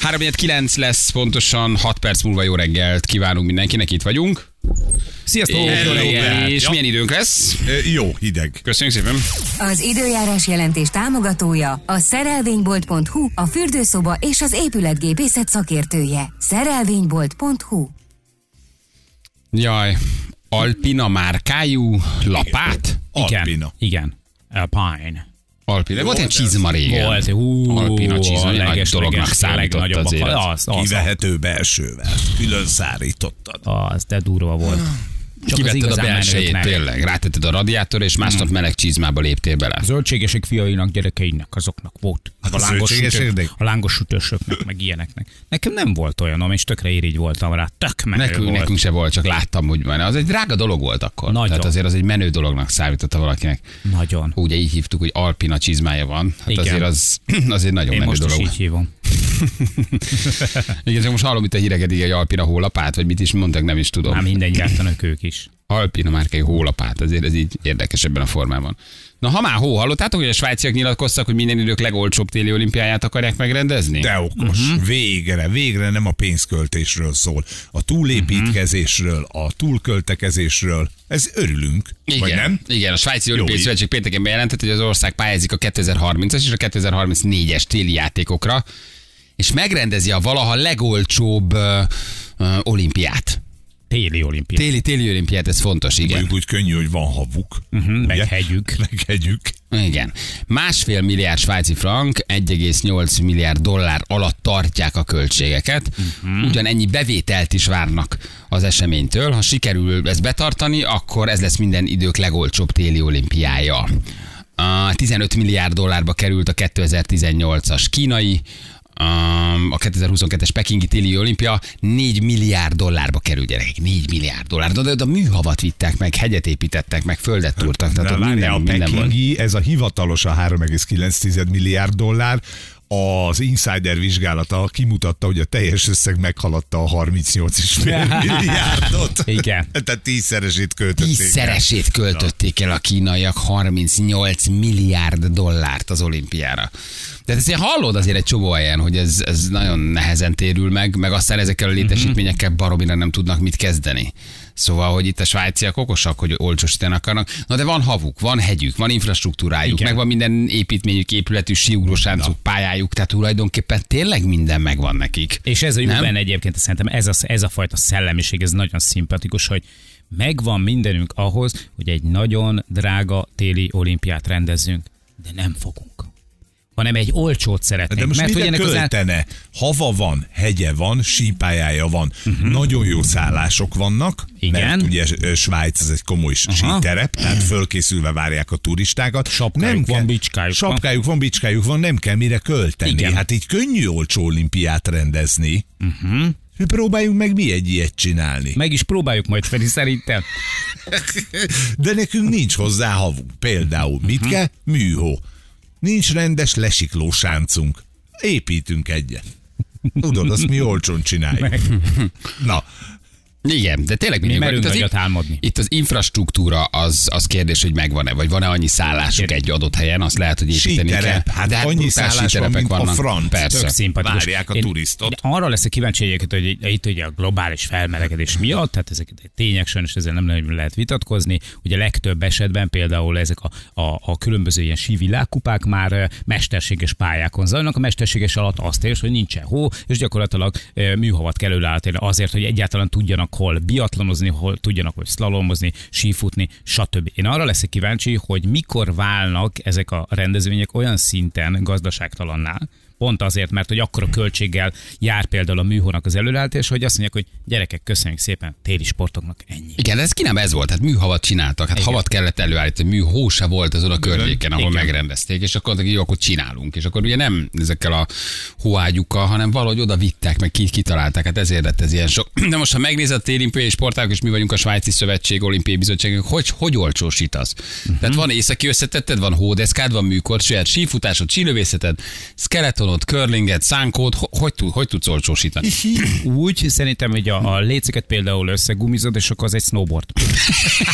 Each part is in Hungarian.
3 lesz pontosan 6 perc múlva jó reggelt kívánunk mindenkinek, itt vagyunk. Sziasztok! Reggelt! és Ja. milyen időnk lesz? Ö, Jó, hideg. Köszönjük szépen. Az időjárás jelentés támogatója a szerelvénybolt.hu, a fürdőszoba és az épületgépészet szakértője. Szerelvénybolt.hu Jaj, Alpina márkájú lapát? Alpina. Igen, igen. Alpine. Alpina. Volt egy csizma régen. Volt, hú, Alpina csizma, nagy dolognak számított az. Az, az, Kivehető belsővel. Külön szárítottad. az, de durva volt. Csak az Kivetted a belsejét, tényleg. Rátetted a radiátor, és másnap meleg csizmába léptél bele. Zöldségesek fiainak, gyerekeinek, azoknak volt. A zöldséges sütő- érdek? a lángos sütősöknek, meg ilyeneknek. Nekem nem volt olyanom, és tökre irigy voltam rá. Tök menő Nekünk, volt. nekünk se volt, csak láttam, hogy van. Az egy drága dolog volt akkor. Nagyon. Tehát azért az egy menő dolognak számította valakinek. Nagyon. Ugye így hívtuk, hogy Alpina csizmája van. Hát Igen. azért az, az egy nagyon Én menő most is dolog. így hívom. Igen, most hallom itt a híreket, egy Alpina hólapát, vagy mit is mondtak, nem is tudom. Már minden gyártanak ők is. Alpina márkai hólapát, azért ez így érdekes ebben a formában. Na, ha már hó, hallottátok, hogy a svájciak nyilatkoztak, hogy minden idők legolcsóbb téli olimpiáját akarják megrendezni? De okos. Uh-huh. Végre, végre nem a pénzköltésről szól. A túlépítkezésről, a túlköltekezésről. Ez örülünk. Igen, Vagy nem? igen, a Svájci Olimpiai így. Szövetség pénteken bejelentett, hogy az ország pályázik a 2030-as és a 2034-es téli játékokra, és megrendezi a valaha legolcsóbb uh, uh, olimpiát. Téli olimpia. Téli, téli olimpiát, ez fontos, igen. Mondjuk úgy könnyű, hogy van havuk. Uh-huh, meg hegyük. Meg hegyük. Igen. Másfél milliárd svájci frank, 1,8 milliárd dollár alatt tartják a költségeket. Uh-huh. Ugyanennyi bevételt is várnak az eseménytől. Ha sikerül ezt betartani, akkor ez lesz minden idők legolcsóbb téli olimpiája. A 15 milliárd dollárba került a 2018-as kínai, a 2022-es Pekingi téli olimpia 4 milliárd dollárba kerül, gyerekek, 4 milliárd dollár. De, de a műhavat vittek meg, hegyet építettek meg, földet túrtak. Tehát várjál, minden, a minden volt. Pekingi, ez a hivatalos a 3,9 milliárd dollár. Az Insider vizsgálata kimutatta, hogy a teljes összeg meghaladta a 38,5 milliárdot. Igen. Tehát tízszeresét költötték. el. Tízszeresét költötték el a kínaiak 38 milliárd dollárt az olimpiára. Tehát ezt hallod azért egy csomó helyen, hogy ez, ez nagyon nehezen térül meg, meg aztán ezekkel a létesítményekkel baromira nem tudnak mit kezdeni. Szóval, hogy itt a svájciak okosak, hogy olcsósítani akarnak. Na de van havuk, van hegyük, van infrastruktúrájuk, Igen. meg van minden építményük, épületű, síugrósáncuk, pályájuk, tehát tulajdonképpen tényleg minden megvan nekik. És ez a jó benne egyébként, szerintem ez a, ez a fajta szellemiség, ez nagyon szimpatikus, hogy megvan mindenünk ahhoz, hogy egy nagyon drága téli olimpiát rendezzünk, de nem fogunk. Hanem egy olcsót szeretnénk. De most mert mire ennek az költene? Hava van, hegye van, sípályája van, uh-huh. nagyon jó szállások vannak, Mhm. Igen. mert ugye Svájc ez egy komoly Aha. síterep, tehát fölkészülve várják a turistákat. Sapkájuk van, bicskájuk van. Sapkájuk van, bicskájuk van, nem kell mire költeni. Igen. Hát így könnyű olcsó olimpiát rendezni. Uh-huh. Próbáljunk meg mi egy ilyet csinálni. Meg is próbáljuk majd, Feri, szerintem. De nekünk nincs hozzá havunk. Például mit Mhm. kell? Műhó. Nincs rendes lesikló sáncunk. Építünk egyet. Tudod, azt mi olcsón csináljuk. Na, Igen, de tényleg Mi mindig merünk itt az, álmodni. Itt az infrastruktúra az, az kérdés, hogy megvan-e, vagy van-e annyi szállásuk Kérdés. egy adott helyen, azt lehet, hogy építeni kell. Hát, de annyi brutál szállás van, mint a vannak. franc. Persze. Tök szimpatikus. Várják a Én- turistot. Arra leszek kíváncsi egyébként, hogy itt ugye a globális felmelegedés miatt, tehát ezek tények sajnos ezzel nem nagyon lehet vitatkozni. Ugye legtöbb esetben például ezek a, a, a különböző ilyen sívilágkupák már eh, mesterséges pályákon zajlanak. A mesterséges alatt azt érsz, hogy nincsen hó, és gyakorlatilag eh, műhavat kell előállítani azért, hogy egyáltalán tudjanak hol biatlonozni, hol tudjanak hogy szlalomozni, sífutni, stb. Én arra leszek kíváncsi, hogy mikor válnak ezek a rendezvények olyan szinten gazdaságtalanná, Pont azért, mert hogy akkora költséggel jár például a műhónak az előállítás, hogy azt mondják, hogy gyerekek, köszönjük szépen, téli sportoknak ennyi. Igen, de ez ki nem ez volt, hát műhavat csináltak, hát Igen. havat kellett előállítani, műhó se volt az oda környéken, ahol Igen. megrendezték, és akkor jó, akkor csinálunk, és akkor ugye nem ezekkel a hóágyukkal, hanem valahogy oda vittek, meg ki, kitalálták, hát ezért lett ez ilyen sok. De most, ha megnézed a téli olimpiai sportágok, és mi vagyunk a Svájci Szövetség olimpiai bizottságunk, hogy, hogy olcsósítasz? Uh-huh. Tehát van északi összetetted, van hódeszkád, van műkorcsolyád, sífutásod, sílövészeted, skeletonod, biatlonot, curlinget, szánkót, ho- hogy, tud, hogy tudsz olcsósítani? Úgy szerintem, hogy a, a léceket például összegumizod, és akkor az egy snowboard.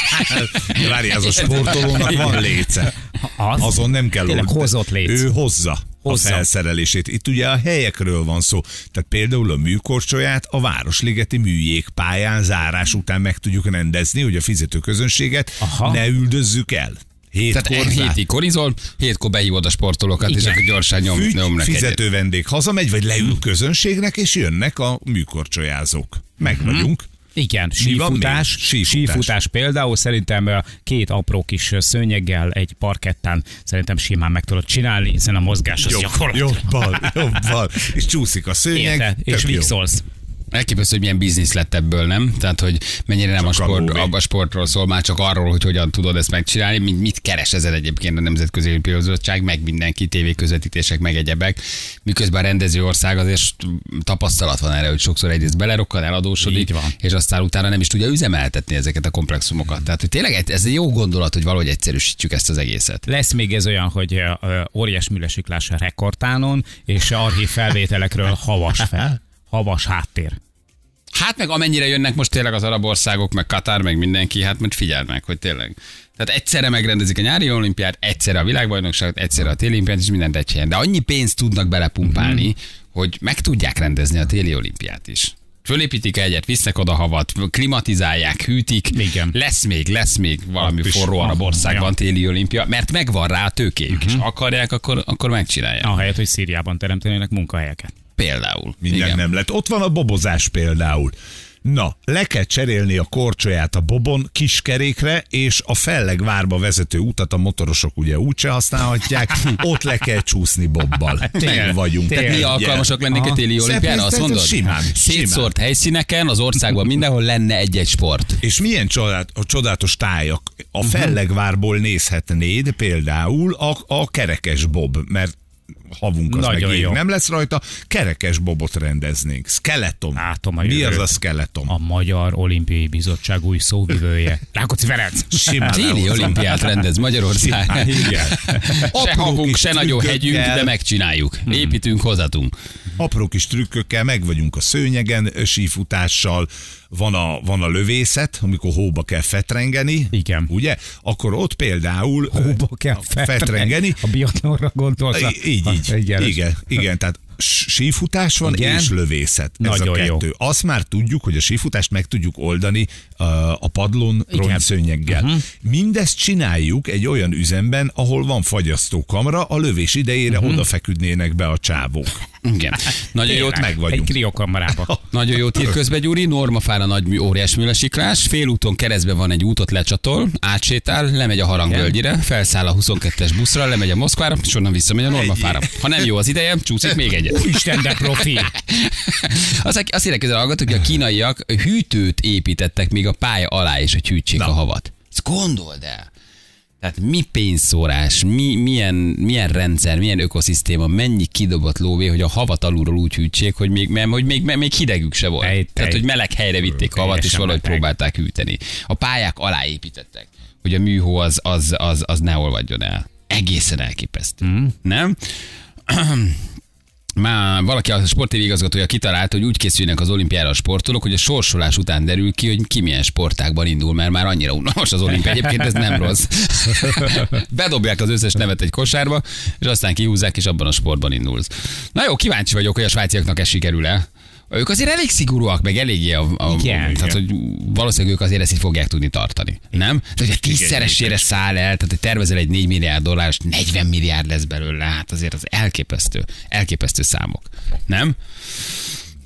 Várj, az a sportolónak van léce. Az? Azon nem kell Tényleg old- hozott léc. Ő hozza, Hozza. a felszerelését. Itt ugye a helyekről van szó. Tehát például a műkorcsolyát a Városligeti műjégpályán zárás után meg tudjuk rendezni, hogy a fizető közönséget Aha. ne üldözzük el. Hétkor hétig korizol, hétkor behívod a sportolókat, és Igen. akkor gyorsan nyom, Fügy, nyomnak egyet. fizető vendég hazamegy, vagy leül közönségnek, és jönnek a műkorcsolyázók. Meg vagyunk. Igen, sífutás? Sífutás. sífutás például szerintem két apró kis szőnyeggel egy parkettán szerintem simán meg tudod csinálni, hiszen a mozgás az Jobb, gyakorlatilag. jobban, jobban. És csúszik a szőnyeg. Érted? És vixolsz. Elképesztő, hogy milyen biznisz lett ebből, nem? Tehát, hogy mennyire nem a, Csak a sport, lóvé. a sportról szól, már csak arról, hogy hogyan tudod ezt megcsinálni, mit, mit keres ezen egyébként a Nemzetközi Olimpiai Bizottság, meg mindenki, tévéközvetítések, meg egyebek. Miközben a rendező ország azért tapasztalat van erre, hogy sokszor egyrészt belerokkan, eladósodik, Így van. és aztán utána nem is tudja üzemeltetni ezeket a komplexumokat. Tehát, hogy tényleg ez egy jó gondolat, hogy valahogy egyszerűsítsük ezt az egészet. Lesz még ez olyan, hogy óriás műlesiklás a rekordtánon, és archív felvételekről havas fel. Havas háttér. Hát meg amennyire jönnek most tényleg az arab országok, meg Katar, meg mindenki, hát majd figyeld meg, hogy tényleg. Tehát egyszerre megrendezik a nyári olimpiát, egyszerre a világbajnokságot, egyszerre a téli olimpiát, és mindent egy helyen. De annyi pénzt tudnak belepumpálni, Mhm. hogy meg tudják rendezni a téli olimpiát is. Fölépítik egyet, visznek oda havat, klimatizálják, hűtik. Igen. Lesz még, lesz még valami Ott forró arab országban téli olimpia, mert megvan rá a tőkéjük, Mhm. és akarják, akkor, akkor megcsinálják. Ahelyett, hogy Szíriában teremtenének munkahelyeket. Például. Minden Igen. nem lett. Ott van a bobozás például. Na, le kell cserélni a korcsolyát a bobon kiskerékre, és a fellegvárba vezető utat a motorosok ugye úgyse használhatják, ott le kell csúszni bobbal. Vagyunk. Tényleg. Tehát mi alkalmasak lennénk a téli olimpiára, azt mondod? simán, Szétszórt helyszíneken, az országban mindenhol lenne egy-egy sport. És milyen csodát, a csodálatos tájak. A Mhm. fellegvárból nézhetnéd például a, a kerekes bob, mert havunk az Nagyon meg jó. nem lesz rajta, kerekes bobot rendeznénk. Skeleton. Látom a Mi jövőt. az a skeleton? A Magyar Olimpiai Bizottság új szóvivője. Rákóczi Ferenc. Simán Téli olimpiát rendez Magyarország. Igen. Se havunk, se nagyon hegyünk, de megcsináljuk. Építünk, hozatunk. apró kis trükkökkel meg vagyunk a szőnyegen, sífutással, van a, van a lövészet, amikor hóba kell fetrengeni. Igen. Ugye? Akkor ott például Hóba kell fetrengeni. A biatlonra gondolsz? I- Így, így. Igen. Igen, igen, tehát sífutás van Igen. és lövészet. Ez Nagyon a jó. kettő. Azt már tudjuk, hogy a sífutást meg tudjuk oldani a padlón rongyszőnyeggel. Mhm. Uh-huh. Mindezt csináljuk egy olyan üzemben, ahol van fagyasztókamra, a lövés idejére Mhm. uh-huh. odafeküdnének be a csávók. Igen. Nagyon jót meg vagyunk. Egy kriokamarába. Nagyon jót ír közbe Gyuri, Normafára nagy mű, óriás műlesiklás, félúton keresztben van egy útot lecsatol, átsétál, lemegy a Harangvölgyire, felszáll a 22-es buszra, lemegy a Moszkvára, és onnan visszamegy a Normafára. Ha nem jó az ideje, csúszik még egyet. Isten, de profi. Az, azt írják közben hallgatók, hogy a kínaiak hűtőt építettek még a pálya alá is, hogy hűtsék Na. a havat. Ezt gondold el. Tehát mi pénzszórás, mi, milyen, milyen rendszer, milyen ökoszisztéma, mennyi kidobott lóvé, hogy a havat alulról úgy hűtsék, hogy még, mert, hogy még, még hidegük se volt. Tej- Tehát, tej- hogy meleg helyre vitték a havat, és valahogy beteg. próbálták hűteni. A pályák alá építettek, hogy a műhó az, az, az, az ne olvadjon el. Egészen elképesztő. Mm. Nem? Már valaki a sportévi igazgatója kitalálta, hogy úgy készülnek az olimpiára a sportolók, hogy a sorsolás után derül ki, hogy ki milyen sportákban indul, mert már annyira unalmas az olimpia. Egyébként ez nem rossz. Bedobják az összes nevet egy kosárba, és aztán kihúzzák, és abban a sportban indulsz. Na jó, kíváncsi vagyok, hogy a svájciaknak ez sikerül-e. Ők azért elég szigorúak, meg eléggé a, a, Igen. tehát, hogy valószínűleg ők azért ezt így fogják tudni tartani. Nem? Tehát, hogy a tízszeresére száll el, tehát hogy tervezel egy 4 milliárd dollár, és 40 milliárd lesz belőle, hát azért az elképesztő, elképesztő számok. Nem?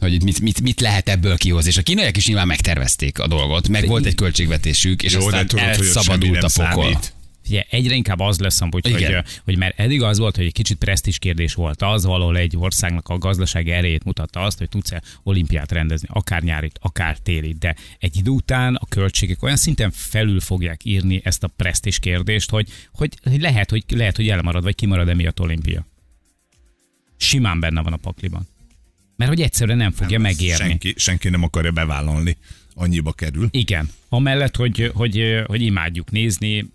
hogy itt mit, mit, mit lehet ebből kihozni. És a kínaiak is nyilván megtervezték a dolgot, meg volt egy költségvetésük, és Jó, aztán tudod, elszabadult a pokol. számít. Ugye, egyre inkább az lesz amúgy, hogy, Igen. hogy mert eddig az volt, hogy egy kicsit presztis kérdés volt az, valahol egy országnak a gazdasági erejét mutatta azt, hogy tudsz-e olimpiát rendezni, akár nyárit, akár télit, de egy idő után a költségek olyan szinten felül fogják írni ezt a presztis kérdést, hogy, hogy, hogy lehet, hogy lehet, hogy elmarad, vagy kimarad emiatt olimpia. Simán benne van a pakliban. Mert hogy egyszerűen nem fogja Nem, megérni. Senki, senki nem akarja bevállalni. Annyiba kerül. Igen. Amellett, hogy, hogy, hogy imádjuk nézni,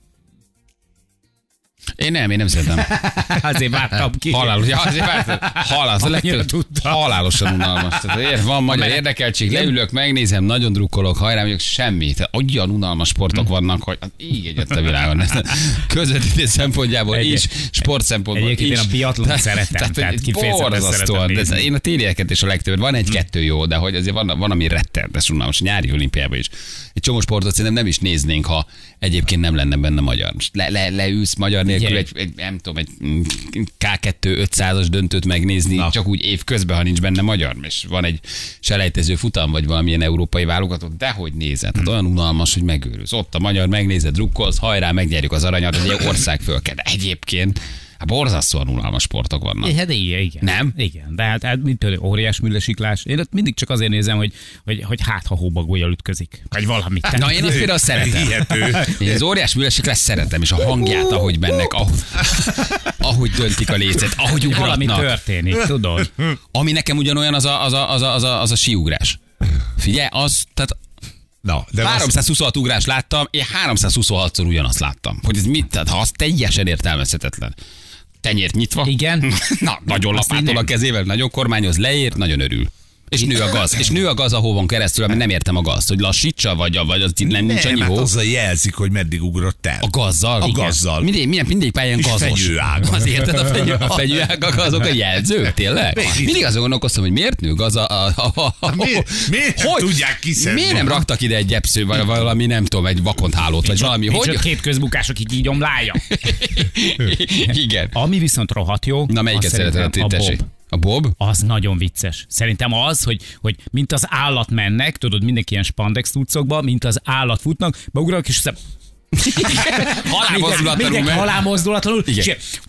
Én nem, én nem szeretem. Azért vártam ki. Halálos, ja, azért vártam. Halálos, a legtöbb, halálosan unalmas. Tehát ér, van magyar érdekeltség, leülök, megnézem, nagyon drukkolok, hajrá vagyok, semmi. Tehát olyan unalmas sportok vannak, hogy hát így egyet a világon. Közvetítés szempontjából Egy- is, sport szempontból Egyébként is. én a biatlont szeretem, tehát kifejezetten borzasztóan. De. Én a télieket és a legtöbbet. Van egy-kettő jó, de hogy azért van, van ami rettenetes unalmas. Nyári olimpiában is. Egy csomó sportot szerintem nem is néznénk, ha egyébként nem lenne benne magyar. Le, le, leülsz magyar nélkül egy, egy, nem tudom, egy mm, K2 500-as döntőt megnézni, Na. csak úgy év közben, ha nincs benne magyar, és van egy selejtező futam, vagy valamilyen európai válogatott, de hogy nézed? Hát olyan unalmas, hogy megőrülsz. Ott a magyar megnézed, drukkolsz, hajrá, megnyerjük az aranyat, egy ország fölke. De egyébként, hát borzasztóan unalmas sportok vannak. Hát igen, igen. Nem? Igen, de hát, hát mint például óriás műlesiklás. Én ott mindig csak azért nézem, hogy, hogy, hogy hát, ha hóbagójal ütközik. Vagy valamit. Na, én azt például szeretem. Hihető. Én az óriás műlesek lesz szeretem, és a hangját, ahogy bennek, ahogy, ahogy döntik a lécet, ahogy Valami ugratnak. történik, tudod? Ami nekem ugyanolyan az a, az a, az a, az a, az a síugrás. Figyelj, az, tehát Na, de azt, 326 ugrás láttam, én 326-szor ugyanazt láttam. Hogy ez mit, tehát ha az teljesen értelmezhetetlen. Tenyért nyitva. Igen. Na, nagyon lapátol a kezével, nagyon kormányoz, leér, nagyon örül. És nő a gaz. És nő a gaz a hóvon keresztül, ami nem értem a gazt, hogy lassítsa, vagy, vagy az nem, nincs nem, annyi hát hó. azzal jelzik, hogy meddig ugrott el. A gazzal? A Igen. gazzal. Mindig, milyen, mindig pályán És gazos. fenyőág. Az érted? A, fenyő, a fenyőágak azok a jelzők, tényleg? Miért? Mindig azon gondolkoztam, hogy miért nő gaz a... a, a, a, a Miért- miért nem tudják kiszedni? Miért nem raktak ide egy gyepsző, vagy valami, nem tudom, egy vakonthálót, vagy valami. Nincs Hogy? ott két közbukás, akik így omlálja. Igen. Ami viszont rohadt jó. Na melyiket A tessék. A Bob? Az nagyon vicces. Szerintem az, hogy, hogy mint az állat mennek, tudod, mindenki ilyen spandex tucokba, mint az állat futnak, beugranak, és aztán Halálmozdulatlanul Mindenki halálmozdulatlanul. Igen. és-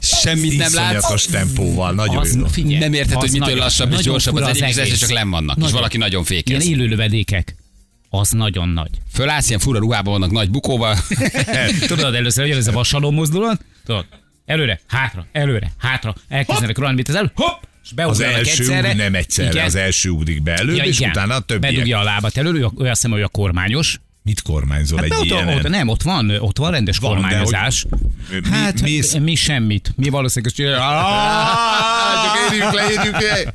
Semmit nem látsz. Tempóval, nagyon Az, jó. figyelj, Nem érted, az hogy mitől nagyon- lassabb és gyorsabb az egyik, az egész. csak len vannak, és Nagyon. valaki nagyon fékez. Ilyen élő lövedékek. Az nagyon nagy. Fölállsz, ilyen fura ruhában vannak nagy bukóval. Tudod, először hogy ez a vasaló mozdulat? Tudod, előre, hátra, előre, hátra, elkezdenek rohanni, mint az elő, hopp, és Az első egyszerre. nem egyszerre, Igen. az első ugrik be előbb, és utána a többiek. Bedugja a lábat elő, ő, azt hiszem, hogy a kormányos. Mit kormányzol Hát egy ott, ilyen? ott, nem, ott van, ott van rendes Van, kormányozás. hogy- hát mi- mi, mi semmit. Mi valószínűleg. Csak érjük le, érjük le.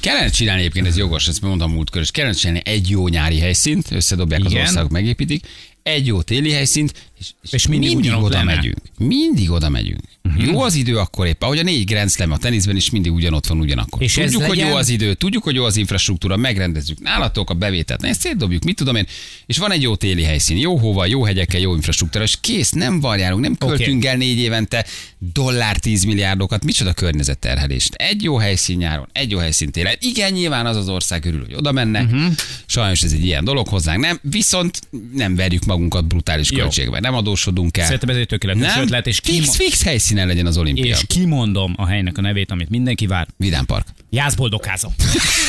Kellene csinálni egyébként, ez jogos, ezt mondtam múltkor, és kellene csinálni egy jó nyári helyszínt, összedobják az Igen. országok, megépítik, egy jó téli helyszínt, és, És mindig mindig ugyanott oda lenne. megyünk. Mindig oda megyünk. Uh-huh. Jó az idő akkor épp, ahogy a négy Grand Slam a teniszben is mindig ugyanott van ugyanakkor. És tudjuk, hogy legyen- jó az idő, tudjuk, hogy jó az infrastruktúra, megrendezzük nálatok a bevételt, ne, ezt szétdobjuk, mit tudom én, és van egy jó téli helyszín, jó hóval, jó hegyekkel, jó infrastruktúra, és kész, nem varjálunk, nem költünk el négy évente dollár 10 milliárdokat, micsoda környezetterhelést. Egy jó helyszín nyáron, egy jó helyszín télen. Igen, nyilván az az ország örül, hogy oda mennek. Mhm. Uh-huh. Sajnos ez egy ilyen dolog hozzánk, nem? Viszont nem verjük magunkat brutális költségbe, nem adósodunk el. Szerintem ez egy tökéletes ötlet, és, fix, fix helyszínen legyen az olimpia. és kimondom a helynek a nevét, amit mindenki vár. Vidám Park. Jászboldogháza.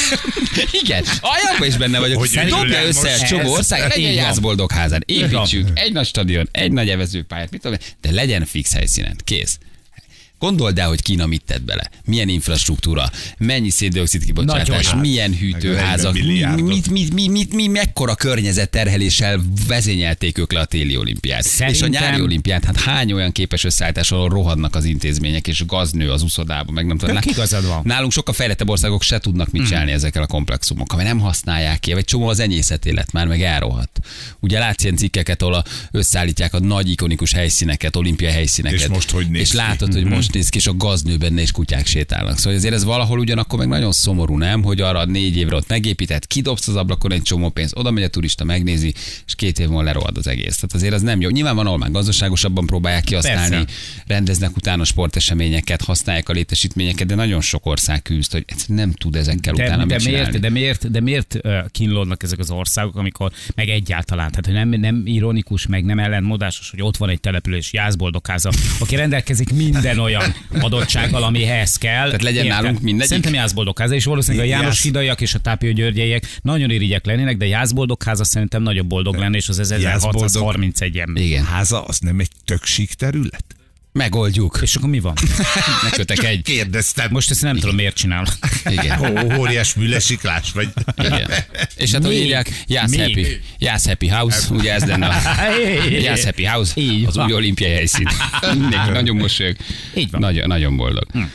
Igen, aljakban is benne vagyok. Hogy Dobja össze egy csomó ország, legyen így van. Jászboldog házán. Építsük egy nagy stadion, egy nagy evezőpályát, mit tudom, én, de legyen fix helyszínen. Kész. Gondold el, hogy Kína mit tett bele. Milyen infrastruktúra, mennyi széndiokszid kibocsátás, Nagyon. milyen hűtőházak, mi, 40 mit, mit, mit, mit, mit, mekkora környezetterheléssel vezényelték ők le a téli olimpiát. És a Szerintem- nyári olimpiát, hát hány olyan képes összeállítás, ahol rohadnak az intézmények, és gaznő az uszodába, meg nem tudom. Igazad van. Nálunk sokkal fejlettebb országok se tudnak mit csinálni ezekkel a komplexumokkal, mert nem használják ki, vagy csomó az enyészet élet már meg elrohadt. Ugye látsz ilyen cikkeket, ahol összeállítják a nagy ikonikus helyszíneket, olimpiai helyszíneket. És most hogy néz És látod, hogy most néz ki, és a gaznő benne és kutyák sétálnak. Szóval azért ez valahol ugyanakkor meg nagyon szomorú, nem? Hogy arra négy évre ott megépített, kidobsz az ablakon egy csomó pénzt, oda megy a turista, megnézi, és két év múlva lerohad az egész. Tehát azért az nem jó. Nyilván van, ahol már gazdaságosabban próbálják kihasználni, Persze. rendeznek utána sporteseményeket, használják a létesítményeket, de nagyon sok ország küzd, hogy nem tud ezekkel De, utána de, miért, de miért, de miért kínlódnak ezek az országok, amikor meg egyáltalán, tehát hogy nem, nem ironikus, meg nem ellentmondásos, hogy ott van egy település, Jászboldogháza, aki rendelkezik minden olyan adottsággal, amihez kell. Tehát legyen nálunk mindegyik? Szerintem Jászboldogháza, és valószínűleg a János Hidaiak és a Tápia Györgyeiek nagyon irigyek lennének, de Jászboldogháza szerintem nagyobb boldog lenne, és az 1631 Jászboldog- ember. Igen. Háza az nem egy tök sík terület? Megoldjuk. És akkor mi van? Ne kötek egy. Kérdeztem. Most ezt nem tudom, miért csinálom. Igen. Ó, óriás műlesiklás vagy. Igen. És hát, hogy írják, Jász. Happy, Jász Happy House, ugye ez lenne a Jász Happy House, Így az van. új olimpiai helyszín. Mindenki nagyon mosolyog. Így van. Nagyon, nagyon boldog. Nem,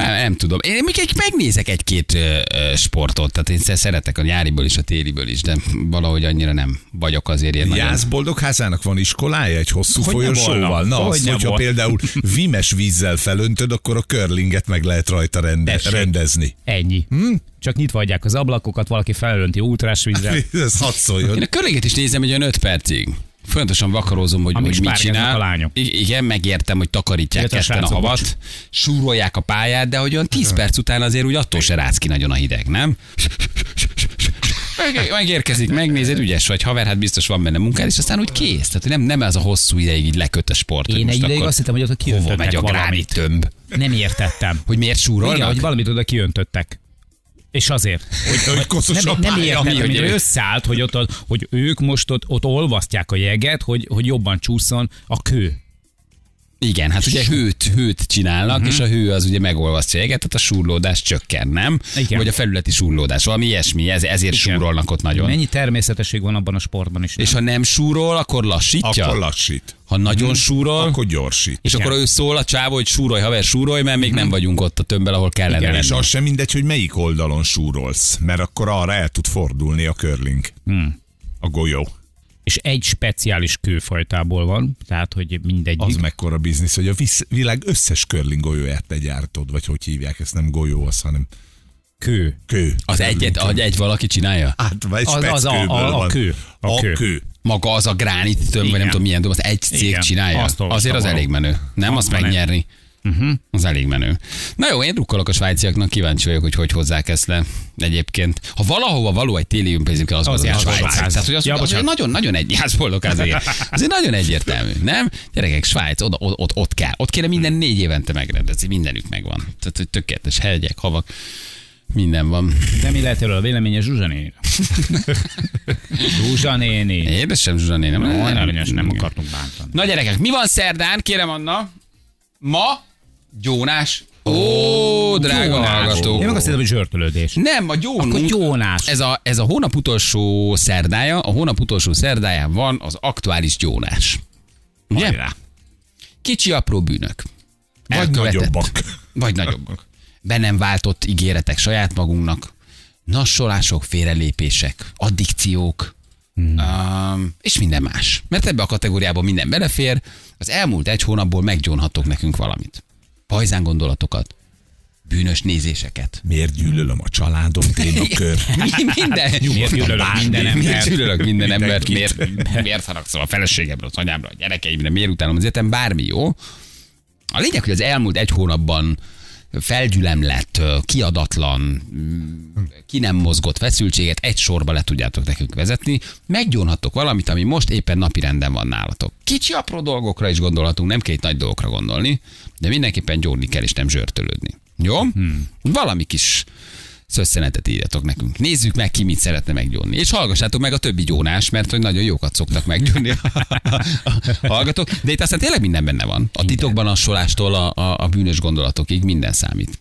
nem tudom. Én még egy, megnézek egy-két ö, ö, sportot, tehát én szeretek a nyáriból is, a téliből is, de valahogy annyira nem vagyok azért ilyen nagyon... Jász boldogházának van iskolája egy hosszú Hogyne folyosóval? Na, azt, Hogyne hogyha például vimes vízzel felöntöd, akkor a körlinget meg lehet rajta rende, Tessék. rendezni. Ennyi. Hm? Csak nyitva hagyják az ablakokat, valaki felönti ultrás vízzel. Ez hadd szóljon. Én a körléget is nézem egy olyan 5 percig. Folyamatosan vakarózom, hogy, Amíg hogy mit csinál. a lányok. I- igen, megértem, hogy takarítják Illetve a ketten a srácok, havat, súrolják a pályát, de hogy olyan 10 perc után azért úgy attól se rácz ki nagyon a hideg, nem? Meg- Megérkezik, megnézed, ügyes vagy, haver, hát biztos van benne munkád, és aztán úgy kész. Tehát nem, nem ez a hosszú ideig így leköt a sport. Én egy ideig azt hittem, hogy ott hova kiöntöttek megy a gránit tömb. Nem értettem. Hogy miért súrolnak? Igen, hogy valamit oda kiöntöttek. És azért. Hogy, Hogy koszos nem, nem hogy- hogy összeállt, hogy, ott, hogy ők most ott, ott olvasztják a jeget, hogy, hogy jobban csúszson a kő. Igen, hát ugye hőt, hőt csinálnak, uh-huh. és a hő az ugye megolvasztja a jeget, tehát a súrlódás csökken, nem? Igen. Vagy a felületi súrlódás, valami ilyesmi, ez, ezért Igen. súrolnak ott nagyon. Mennyi természetesség van abban a sportban is. És ha nem súrol, akkor lassítja? Akkor lassít. ha nagyon súrol, Akkor gyorsít. és Igen. akkor ő szól a csávó, hogy súrolj, haver, súrolj, mert még nem vagyunk ott a tömbben, ahol kellene Igen, lenni. És az sem mindegy, hogy melyik oldalon súrolsz, mert akkor arra el tud fordulni a körling. Hmm. A golyó. És egy speciális kőfajtából van, tehát hogy mindegyik. Az mekkora biznisz, hogy a világ összes curling golyóját te gyártod, vagy hogy hívják, ezt nem golyó az, hanem kő. kő. Az egyet, ahogy egy valaki csinálja? Hát, vagy Az- az a- a- a kő. A A kő. kő. Maga az a gránit tömb, vagy nem tudom milyen az egy cég Igen. csinálja. Azt Azért az elég menő. Nem azt megnyerni. Uh-huh. Az elég menő. Na jó, én drukkolok a svájciaknak, kíváncsi vagyok, hogy hogy hozzák ezt le egyébként. Ha valahova való egy téli ömpézik, az az, Az- az, Svájc. Tehát, hogy az, Ja, az, nagyon, nagyon egy jászboldog azért. Azért nagyon egyértelmű, nem? Gyerekek, Svájc, oda, ott, ott, ott kell. Ott kéne minden négy évente megrendezni, mindenük megvan. Tehát, hogy tökéletes hegyek, havak, minden van. De mi lehet erről a véleménye Zsuzsa néni? Zsuzsa néni. Édesem Zsuzsa néni, nem, nem, aranyos, nem akartunk bántani. Na gyerekek, mi van szerdán? Kérem Anna. Ma gyónás. Ó, drága Gyónás. hallgató. Én meg azt hittem, hogy zsörtölődés. Nem, a gyónunk. Akkor gyónás. Ez a, ez a hónap utolsó szerdája, a hónap utolsó szerdáján van az aktuális gyónás. Ugye? Hajrá. Kicsi apró bűnök. Vagy nagyobbak. Vagy nagyobbak. Be nem váltott ígéretek saját magunknak, nassolások, félrelépések, addikciók, Hmm. um, és minden más. Mert ebbe a kategóriába minden belefér, az elmúlt egy hónapból meggyónhatok nekünk valamit. Pajzán gondolatokat, bűnös nézéseket. Miért gyűlölöm a családom témakör? Mi, minden, Miért gyűlölök minden Miért embert? gyűlölök minden embert? Miért, miért haragszom a feleségemre, az anyámra, a gyerekeimre, miért utálom az életem? Bármi jó. A lényeg, hogy az elmúlt egy hónapban felgyülemlett, kiadatlan, ki nem mozgott feszültséget egy sorba le tudjátok nekünk vezetni, meggyónhatok valamit, ami most éppen napi renden van nálatok. Kicsi apró dolgokra is gondolhatunk, nem kell itt nagy dolgokra gondolni, de mindenképpen gyónni kell és nem zsörtölődni. Jó? Hmm. Valami kis szösszenetet írjatok nekünk. Nézzük meg, ki mit szeretne meggyónni. És hallgassátok meg a többi gyónás, mert hogy nagyon jókat szoktak meggyónni a hallgatók. De itt aztán tényleg minden benne van. A titokban assolástól a, a, a bűnös gondolatokig minden számít.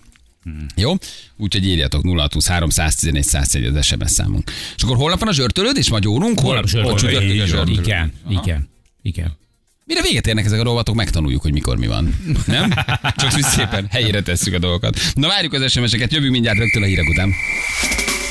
Jó? Úgyhogy írjatok 0620 311 101 az SMS számunk. És akkor holnap van a zsörtölődés, vagy gyónunk? Holnap Hol zsörtölődés. csütörtök a zsörtölődés? Igen, igen, igen. Mire véget érnek ezek a rovatok, megtanuljuk, hogy mikor mi van. Nem? Csak úgy szépen helyére tesszük a dolgokat. Na várjuk az SMS-eket, jövünk mindjárt rögtön a hírek után.